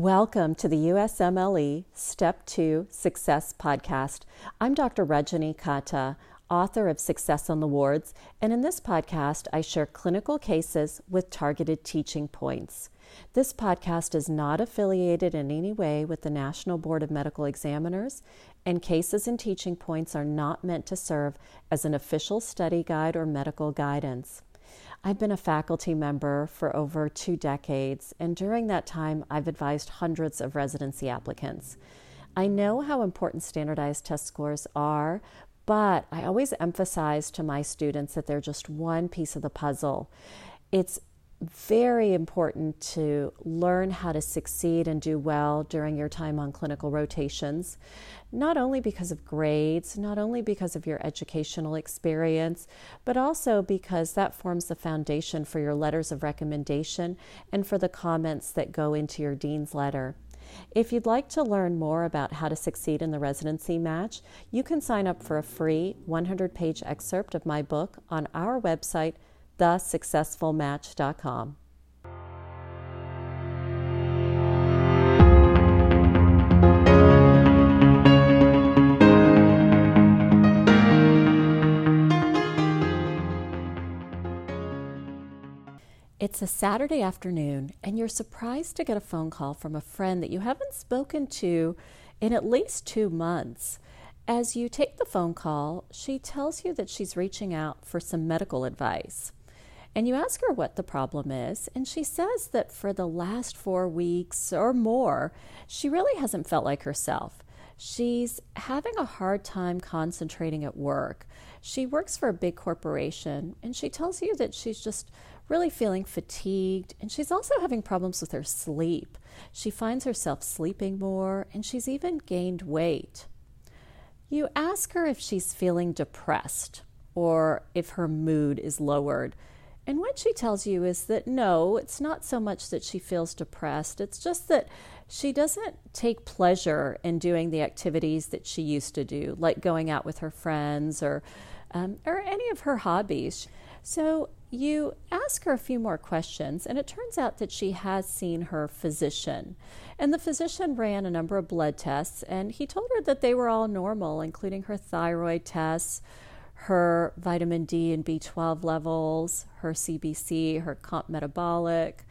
Welcome to the USMLE Step 2 Success Podcast. I'm Dr. Rajani Katta, author of Success on the Wards, and in this podcast, I share clinical cases with targeted teaching points. This podcast is not affiliated in any way with the National Board of Medical Examiners, and cases and teaching points are not meant to serve as an official study guide or medical guidance. I've been a faculty member for over two decades, and during that time, I've advised hundreds of residency applicants. I know how important standardized test scores are, but I always emphasize to my students that they're just one piece of the puzzle. It's very important to learn how to succeed and do well during your time on clinical rotations, not only because of grades, not only because of your educational experience, but also because that forms the foundation for your letters of recommendation and for the comments that go into your dean's letter. If you'd like to learn more about how to succeed in the residency match, you can sign up for a free 100 page excerpt of my book on our website thesuccessfulmatch.com. It's a Saturday afternoon, and you're surprised to get a phone call from a friend that you haven't spoken to in at least two months. As you take the phone call, she tells you that she's reaching out for some medical advice. And you ask her what the problem is, and she says that for the last four weeks or more, she really hasn't felt like herself. She's having a hard time concentrating at work. She works for a big corporation, and she tells you that she's just really feeling fatigued, and she's also having problems with her sleep. She finds herself sleeping more, and she's even gained weight. You ask her if she's feeling depressed or if her mood is lowered. And what she tells you is that no, it's not so much that she feels depressed, it's just that she doesn't take pleasure in doing the activities that she used to do, like going out with her friends or, um, or any of her hobbies. So you ask her a few more questions, and it turns out that she has seen her physician. And the physician ran a number of blood tests, and he told her that they were all normal, including her thyroid tests her vitamin D and B12 levels, her CBC, her comp metabolic.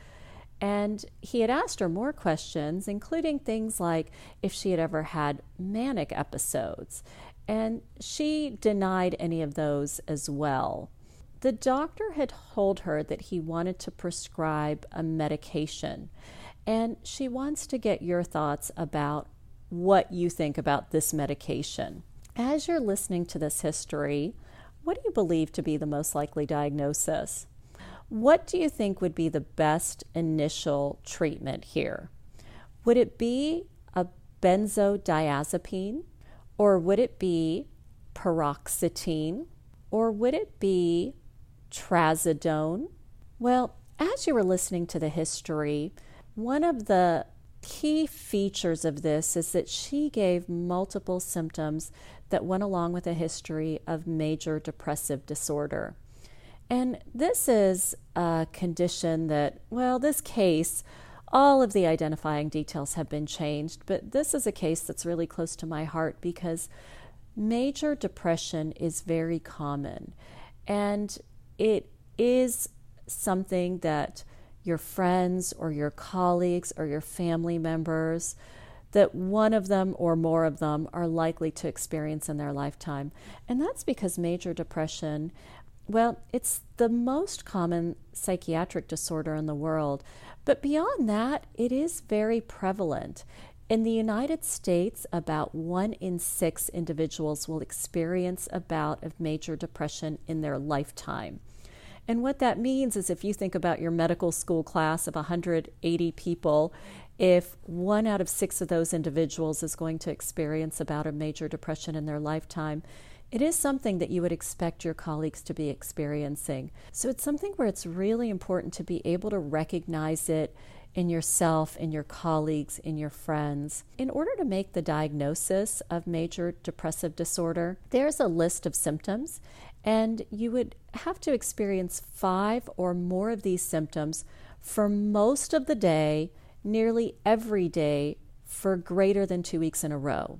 And he had asked her more questions, including things like if she had ever had manic episodes. And she denied any of those as well. The doctor had told her that he wanted to prescribe a medication. And she wants to get your thoughts about what you think about this medication. As you're listening to this history, what do you believe to be the most likely diagnosis? What do you think would be the best initial treatment here? Would it be a benzodiazepine? Or would it be paroxetine? Or would it be trazodone? Well, as you were listening to the history, one of the key features of this is that she gave multiple symptoms that went along with a history of major depressive disorder. And this is a condition that, well, this case, all of the identifying details have been changed, but this is a case that's really close to my heart because major depression is very common. And it is something that your friends or your colleagues or your family members, that one of them or more of them are likely to experience in their lifetime. And that's because major depression, well, it's the most common psychiatric disorder in the world. But beyond that, it is very prevalent. In the United States, about one in six individuals will experience a bout of major depression in their lifetime. And what that means is if you think about your medical school class of 180 people, if one out of six of those individuals is going to experience about a major depression in their lifetime, it is something that you would expect your colleagues to be experiencing. So it's something where it's really important to be able to recognize it in yourself, in your colleagues, in your friends. In order to make the diagnosis of major depressive disorder, there's a list of symptoms, and you would have to experience five or more of these symptoms for most of the day nearly every day for greater than two weeks in a row.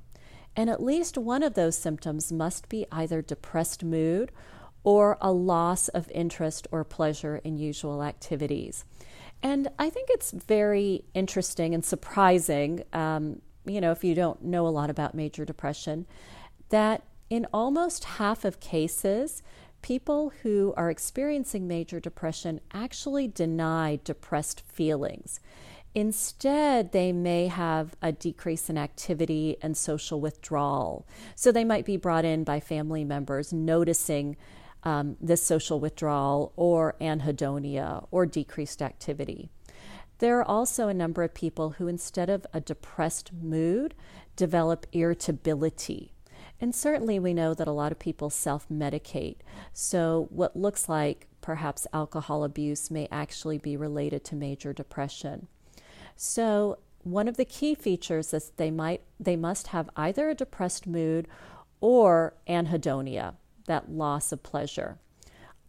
And at least one of those symptoms must be either depressed mood or a loss of interest or pleasure in usual activities. And I think it's very interesting and surprising, um, you know, if you don't know a lot about major depression, that in almost half of cases, people who are experiencing major depression actually deny depressed feelings. Instead, they may have a decrease in activity and social withdrawal. So they might be brought in by family members noticing um, this social withdrawal or anhedonia or decreased activity. There are also a number of people who, instead of a depressed mood, develop irritability. And certainly, we know that a lot of people self medicate. So, what looks like perhaps alcohol abuse may actually be related to major depression. So, one of the key features is they might they must have either a depressed mood or anhedonia, that loss of pleasure.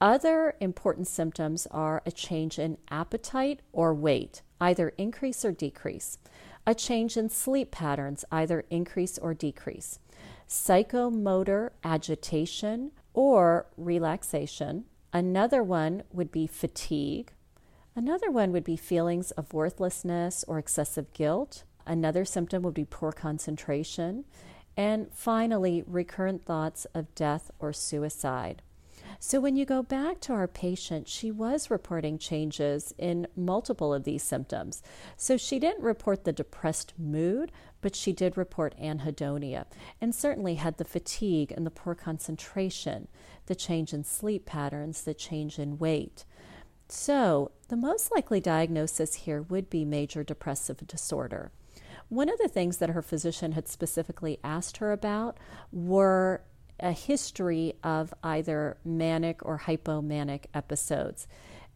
Other important symptoms are a change in appetite or weight, either increase or decrease, a change in sleep patterns, either increase or decrease, psychomotor agitation or relaxation. Another one would be fatigue. Another one would be feelings of worthlessness or excessive guilt. Another symptom would be poor concentration. And finally, recurrent thoughts of death or suicide. So, when you go back to our patient, she was reporting changes in multiple of these symptoms. So, she didn't report the depressed mood, but she did report anhedonia and certainly had the fatigue and the poor concentration, the change in sleep patterns, the change in weight. So, the most likely diagnosis here would be major depressive disorder. One of the things that her physician had specifically asked her about were a history of either manic or hypomanic episodes.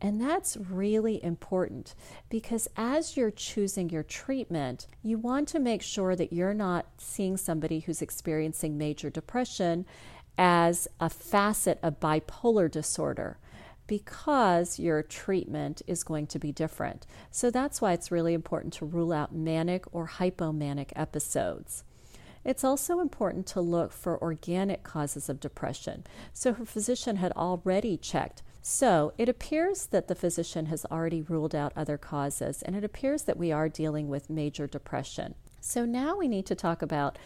And that's really important because as you're choosing your treatment, you want to make sure that you're not seeing somebody who's experiencing major depression as a facet of bipolar disorder because your treatment is going to be different. So that's why it's really important to rule out manic or hypomanic episodes. It's also important to look for organic causes of depression. So her physician had already checked. So it appears that the physician has already ruled out other causes, and it appears that we are dealing with major depression. So now we need to talk about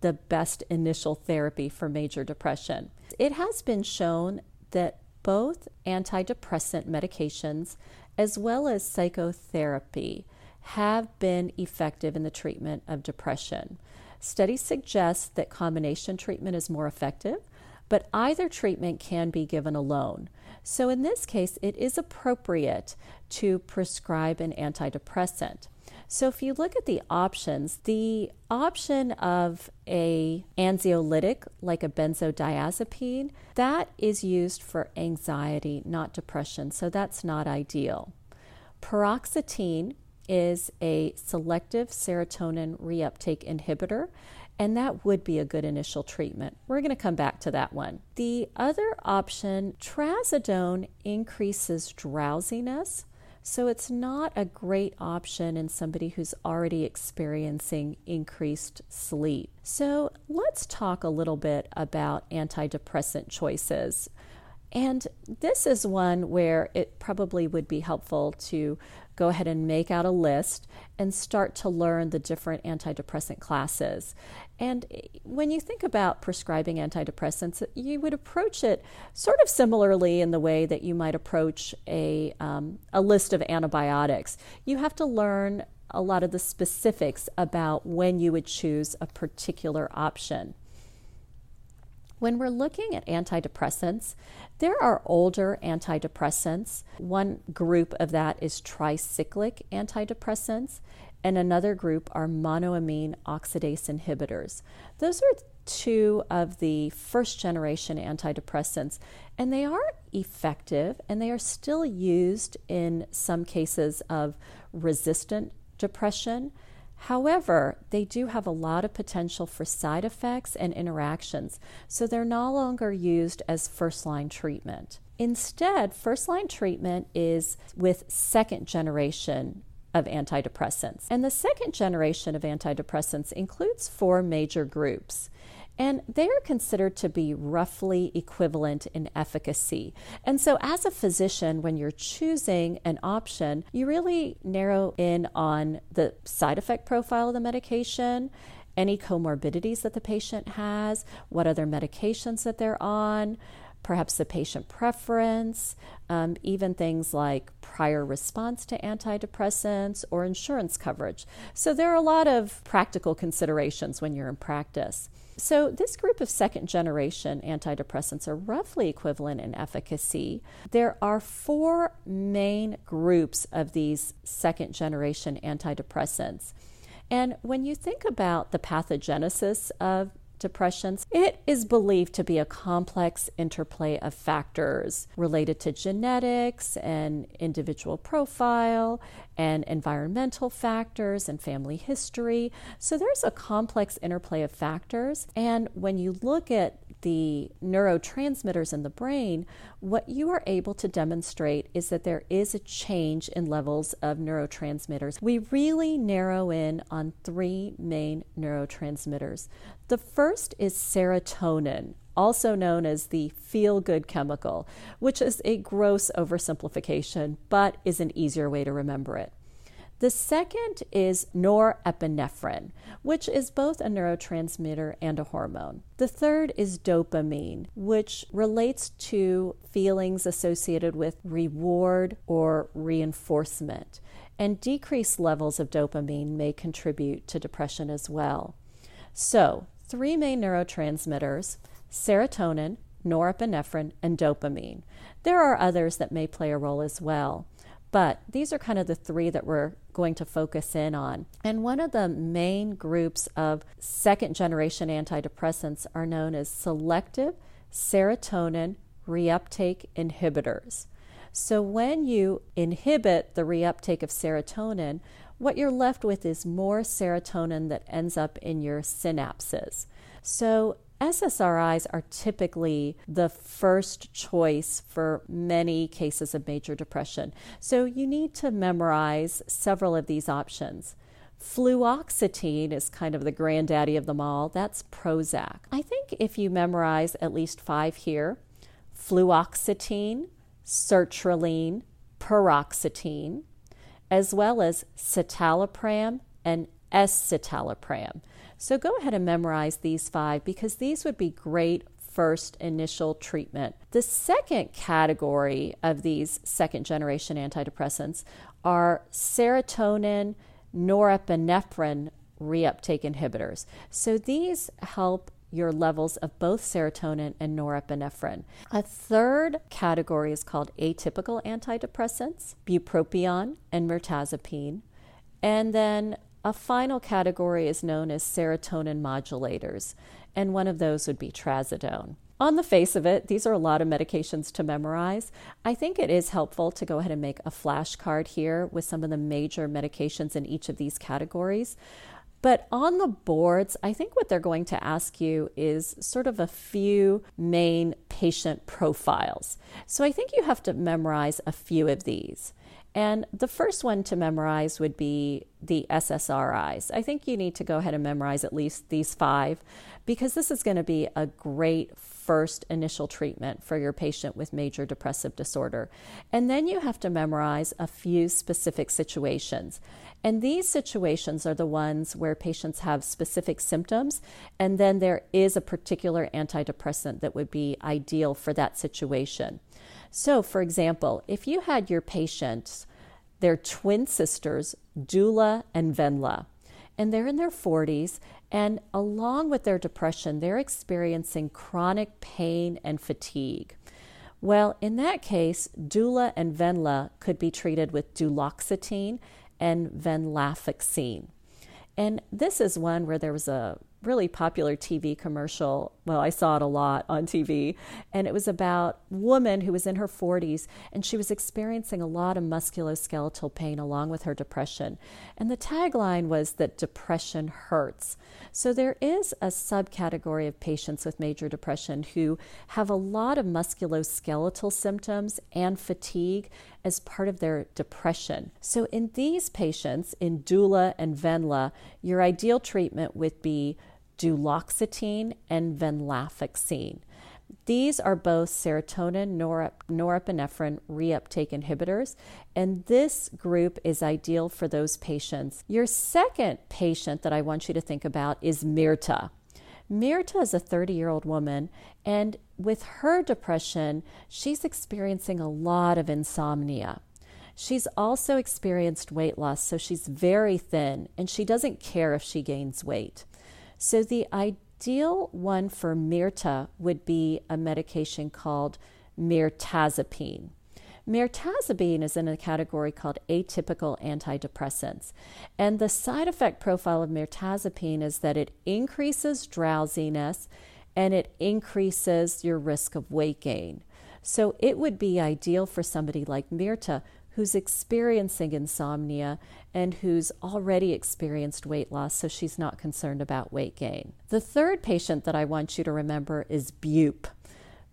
the best initial therapy for major depression. It has been shown that both antidepressant medications as well as psychotherapy have been effective in the treatment of depression. Studies suggest that combination treatment is more effective, but either treatment can be given alone. So, in this case, it is appropriate to prescribe an antidepressant. So, if you look at the options, the option of a anxiolytic like a benzodiazepine, that is used for anxiety, not depression. So, that's not ideal. Paroxetine is a selective serotonin reuptake inhibitor, and that would be a good initial treatment. We're going to come back to that one. The other option, trazodone, increases drowsiness. So it's not a great option in somebody who's already experiencing increased sleep. So let's talk a little bit about antidepressant choices. And this is one where it probably would be helpful to go ahead and make out a list and start to learn the different antidepressant classes. And when you think about prescribing antidepressants, you would approach it sort of similarly in the way that you might approach a, um, a list of antibiotics. You have to learn a lot of the specifics about when you would choose a particular option. When we're looking at antidepressants, there are older antidepressants. One group of that is tricyclic antidepressants, and another group are monoamine oxidase inhibitors. Those are two of the first generation antidepressants, and they are effective and they are still used in some cases of resistant depression. However, they do have a lot of potential for side effects and interactions, so they're no longer used as first line treatment. Instead, first line treatment is with second generation of antidepressants. And the second generation of antidepressants includes four major groups and they are considered to be roughly equivalent in efficacy. And so, as a physician, when you're choosing an option, you really narrow in on the side effect profile of the medication. Any comorbidities that the patient has, what other medications that they're on, perhaps the patient preference, um, even things like prior response to antidepressants or insurance coverage. So there are a lot of practical considerations when you're in practice. So, this group of second generation antidepressants are roughly equivalent in efficacy. There are four main groups of these second generation antidepressants. And when you think about the pathogenesis of depressions, it is believed to be a complex interplay of factors related to genetics and individual profile and environmental factors and family history. So there's a complex interplay of factors. And when you look at the neurotransmitters in the brain, what you are able to demonstrate is that there is a change in levels of neurotransmitters. We really narrow in on three main neurotransmitters. The first is serotonin, also known as the feel good chemical, which is a gross oversimplification, but is an easier way to remember it. The second is norepinephrine, which is both a neurotransmitter and a hormone. The third is dopamine, which relates to feelings associated with reward or reinforcement. And decreased levels of dopamine may contribute to depression as well. So, three main neurotransmitters serotonin, norepinephrine, and dopamine. There are others that may play a role as well. But these are kind of the three that we're going to focus in on. And one of the main groups of second generation antidepressants are known as selective serotonin reuptake inhibitors. So when you inhibit the reuptake of serotonin, what you're left with is more serotonin that ends up in your synapses. So SSRIs are typically the first choice for many cases of major depression. So you need to memorize several of these options. Fluoxetine is kind of the granddaddy of them all. That's Prozac. I think if you memorize at least five here fluoxetine, sertraline, paroxetine, as well as citalopram and escitalopram. So go ahead and memorize these five because these would be great first initial treatment. The second category of these second generation antidepressants are serotonin norepinephrine reuptake inhibitors. So these help your levels of both serotonin and norepinephrine. A third category is called atypical antidepressants, bupropion and mirtazapine. And then a final category is known as serotonin modulators, and one of those would be trazodone. On the face of it, these are a lot of medications to memorize. I think it is helpful to go ahead and make a flashcard here with some of the major medications in each of these categories. But on the boards, I think what they're going to ask you is sort of a few main patient profiles. So I think you have to memorize a few of these. And the first one to memorize would be the SSRIs. I think you need to go ahead and memorize at least these five because this is going to be a great first initial treatment for your patient with major depressive disorder. And then you have to memorize a few specific situations. And these situations are the ones where patients have specific symptoms, and then there is a particular antidepressant that would be ideal for that situation. So, for example, if you had your patients, their twin sisters, Dula and Venla, and they're in their 40s, and along with their depression, they're experiencing chronic pain and fatigue. Well, in that case, Dula and Venla could be treated with duloxetine and venlafaxine. And this is one where there was a really popular TV commercial. Well, I saw it a lot on TV, and it was about a woman who was in her 40s and she was experiencing a lot of musculoskeletal pain along with her depression. And the tagline was that depression hurts. So there is a subcategory of patients with major depression who have a lot of musculoskeletal symptoms and fatigue, as part of their depression. So, in these patients, in Dula and Venla, your ideal treatment would be duloxetine and venlafaxine. These are both serotonin norep- norepinephrine reuptake inhibitors, and this group is ideal for those patients. Your second patient that I want you to think about is Mirta. Mirta is a 30 year old woman, and with her depression, she's experiencing a lot of insomnia. She's also experienced weight loss, so she's very thin and she doesn't care if she gains weight. So, the ideal one for Mirta would be a medication called mirtazapine. Mirtazapine is in a category called atypical antidepressants. And the side effect profile of mirtazapine is that it increases drowsiness and it increases your risk of weight gain. So it would be ideal for somebody like Mirta who's experiencing insomnia and who's already experienced weight loss, so she's not concerned about weight gain. The third patient that I want you to remember is Bupe.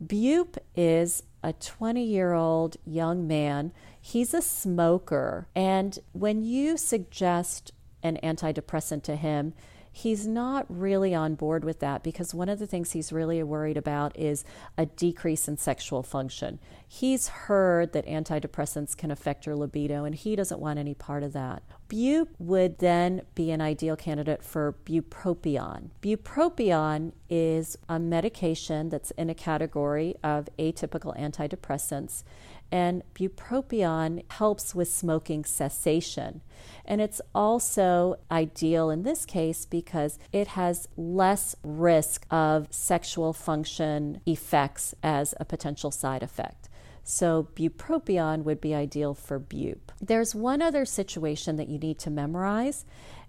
Bupe is a 20 year old young man. He's a smoker. And when you suggest an antidepressant to him, he's not really on board with that because one of the things he's really worried about is a decrease in sexual function. He's heard that antidepressants can affect your libido and he doesn't want any part of that. Bupe would then be an ideal candidate for bupropion. Bupropion is a medication that's in a category of atypical antidepressants and bupropion helps with smoking cessation. And it's also ideal in this case because it has less risk of sexual function effects as a potential side effect. So, bupropion would be ideal for bupe. There's one other situation that you need to memorize,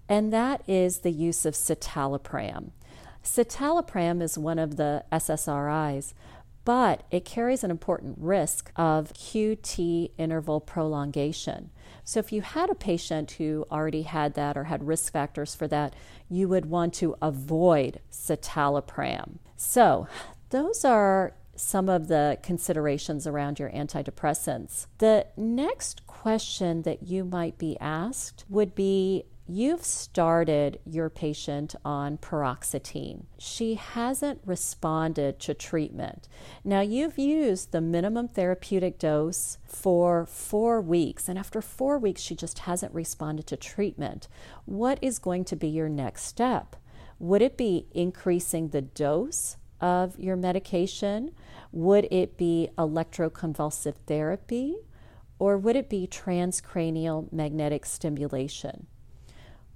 and that is the use of citalopram. Citalopram is one of the SSRIs, but it carries an important risk of QT interval prolongation. So, if you had a patient who already had that or had risk factors for that, you would want to avoid citalopram. So, those are some of the considerations around your antidepressants. The next question that you might be asked would be You've started your patient on paroxetine. She hasn't responded to treatment. Now, you've used the minimum therapeutic dose for four weeks, and after four weeks, she just hasn't responded to treatment. What is going to be your next step? Would it be increasing the dose of your medication? Would it be electroconvulsive therapy? Or would it be transcranial magnetic stimulation?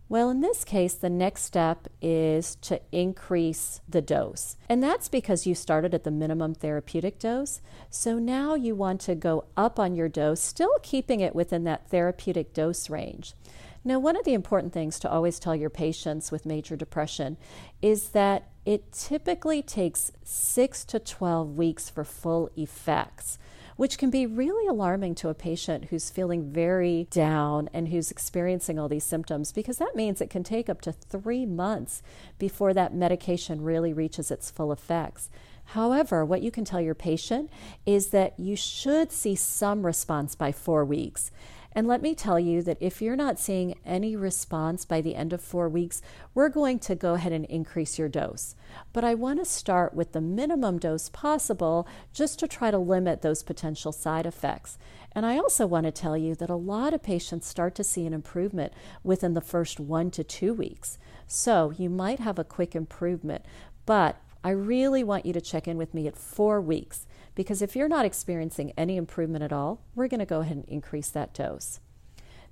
Well, in this case, the next step is to increase the dose. And that's because you started at the minimum therapeutic dose. So now you want to go up on your dose, still keeping it within that therapeutic dose range. Now, one of the important things to always tell your patients with major depression is that it typically takes 6 to 12 weeks for full effects which can be really alarming to a patient who's feeling very down and who's experiencing all these symptoms because that means it can take up to three months before that medication really reaches its full effects. However, what you can tell your patient is that you should see some response by four weeks. And let me tell you that if you're not seeing any response by the end of four weeks, we're going to go ahead and increase your dose. But I want to start with the minimum dose possible just to try to limit those potential side effects. And I also want to tell you that a lot of patients start to see an improvement within the first one to two weeks. So you might have a quick improvement, but I really want you to check in with me at four weeks because if you're not experiencing any improvement at all, we're going to go ahead and increase that dose.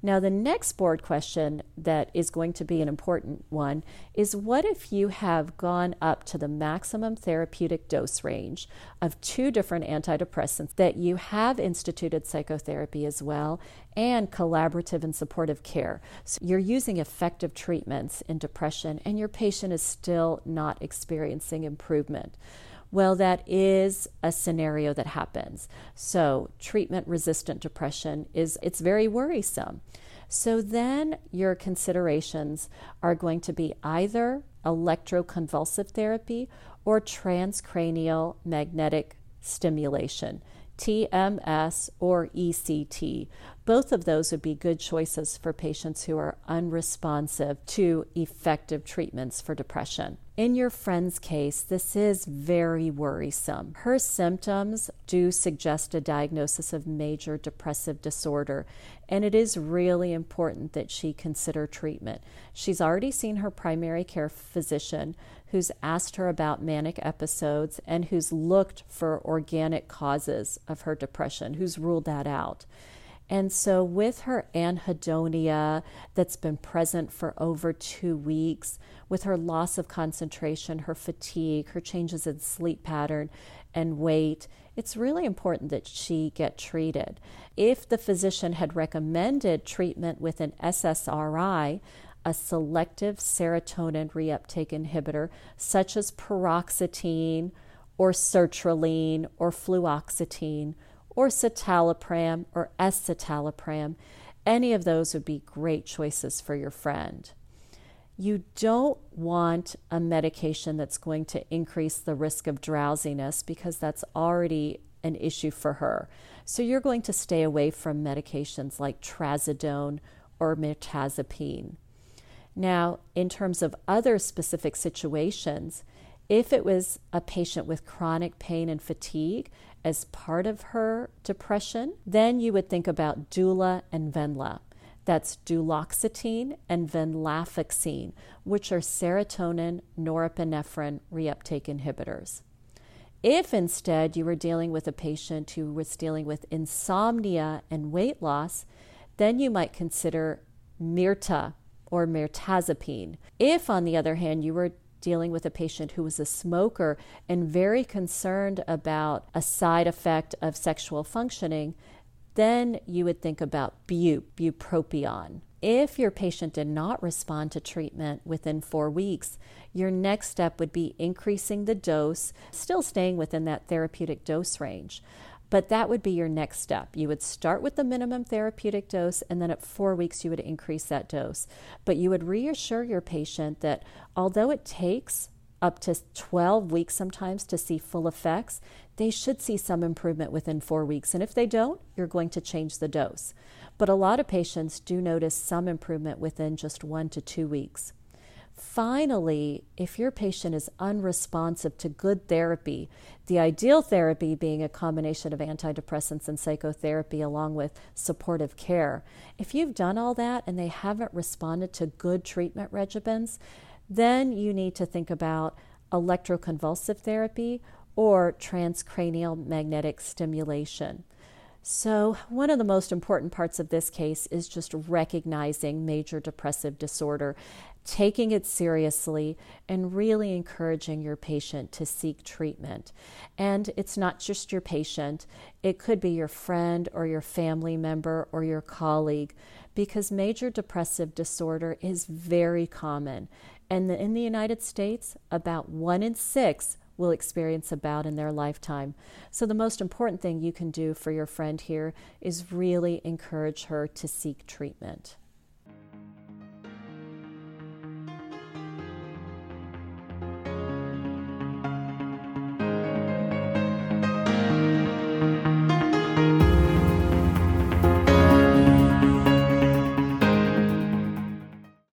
Now, the next board question that is going to be an important one is what if you have gone up to the maximum therapeutic dose range of two different antidepressants, that you have instituted psychotherapy as well, and collaborative and supportive care? So you're using effective treatments in depression, and your patient is still not experiencing improvement. Well, that is a scenario that happens. So, treatment resistant depression is it's very worrisome. So then your considerations are going to be either electroconvulsive therapy or transcranial magnetic stimulation. TMS, or ECT. Both of those would be good choices for patients who are unresponsive to effective treatments for depression. In your friend's case, this is very worrisome. Her symptoms do suggest a diagnosis of major depressive disorder, and it is really important that she consider treatment. She's already seen her primary care physician, who's asked her about manic episodes and who's looked for organic causes of her depression, who's ruled that out. And so, with her anhedonia that's been present for over two weeks, with her loss of concentration, her fatigue, her changes in sleep pattern and weight, it's really important that she get treated. If the physician had recommended treatment with an SSRI, a selective serotonin reuptake inhibitor, such as paroxetine or sertraline or fluoxetine or citalopram or escitalopram. Any of those would be great choices for your friend. You don't want a medication that's going to increase the risk of drowsiness because that's already an issue for her. So you're going to stay away from medications like trazodone or mirtazapine. Now, in terms of other specific situations, if it was a patient with chronic pain and fatigue as part of her depression, then you would think about Dula and Venla. That's duloxetine and venlafaxine, which are serotonin norepinephrine reuptake inhibitors. If instead you were dealing with a patient who was dealing with insomnia and weight loss, then you might consider Mirta or mirtazapine. If, on the other hand, you were dealing with a patient who was a smoker and very concerned about a side effect of sexual functioning, then you would think about bu, bupropion. If your patient did not respond to treatment within four weeks, your next step would be increasing the dose, still staying within that therapeutic dose range. But that would be your next step. You would start with the minimum therapeutic dose, and then at four weeks, you would increase that dose. But you would reassure your patient that although it takes up to 12 weeks sometimes to see full effects, they should see some improvement within four weeks. And if they don't, you're going to change the dose. But a lot of patients do notice some improvement within just one to two weeks. Finally, if your patient is unresponsive to good therapy, the ideal therapy being a combination of antidepressants and psychotherapy along with supportive care, if you've done all that and they haven't responded to good treatment regimens, then you need to think about electroconvulsive therapy or transcranial magnetic stimulation. So, one of the most important parts of this case is just recognizing major depressive disorder taking it seriously and really encouraging your patient to seek treatment. And it's not just your patient, it could be your friend or your family member or your colleague because major depressive disorder is very common. And in the United States, about one in six will experience a bout in their lifetime. So, the most important thing you can do for your friend here is really encourage her to seek treatment.